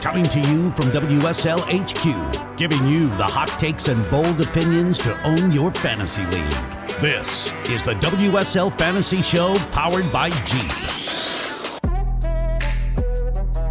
coming to you from WSL HQ, giving you the hot takes and bold opinions to own your fantasy league. This is the WSL Fantasy Show powered by Jeep.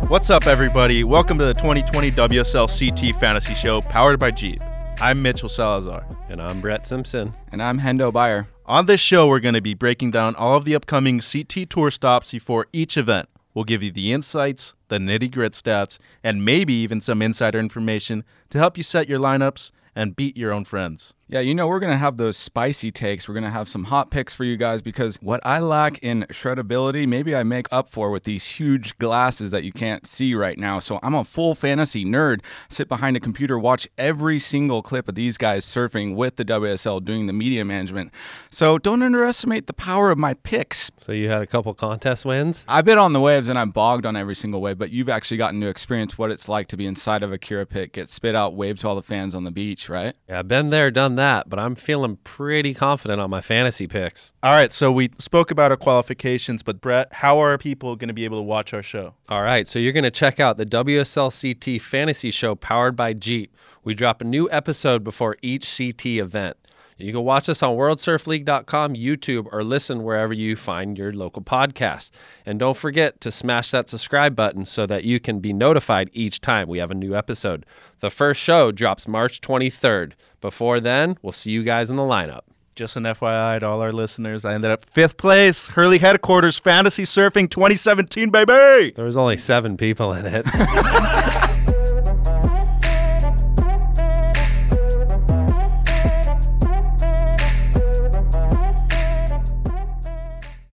What's up, everybody? Welcome to the 2020 WSL CT Fantasy Show powered by Jeep. I'm Mitchell Salazar. And I'm Brett Simpson. And I'm Hendo Bayer. On this show, we're going to be breaking down all of the upcoming CT tour stops before each event. We'll give you the insights, the nitty grit stats, and maybe even some insider information to help you set your lineups and beat your own friends. Yeah, you know, we're going to have those spicy takes. We're going to have some hot picks for you guys because what I lack in shredability, maybe I make up for with these huge glasses that you can't see right now. So I'm a full fantasy nerd. Sit behind a computer, watch every single clip of these guys surfing with the WSL doing the media management. So don't underestimate the power of my picks. So you had a couple contest wins? I've been on the waves and I bogged on every single wave, but you've actually gotten to experience what it's like to be inside of a Kirra pit, get spit out, wave to all the fans on the beach, right? Yeah, been there, done that, but I'm feeling pretty confident on my fantasy picks. All right, so we spoke about our qualifications, but Brett, how are people going to be able to watch our show? All right, so you're going to check out the WSLCT Fantasy Show powered by Jeep. We drop a new episode before each CT event. You can watch us on WorldSurfLeague.com, YouTube, or listen wherever you find your local podcast. And don't forget to smash that subscribe button so that you can be notified each time we have a new episode. The first show drops March 23rd. Before then, we'll see you guys in the lineup. Just an FYI to all our listeners, I ended up fifth place, Hurley Headquarters Fantasy Surfing 2017, baby! There was only seven people in it.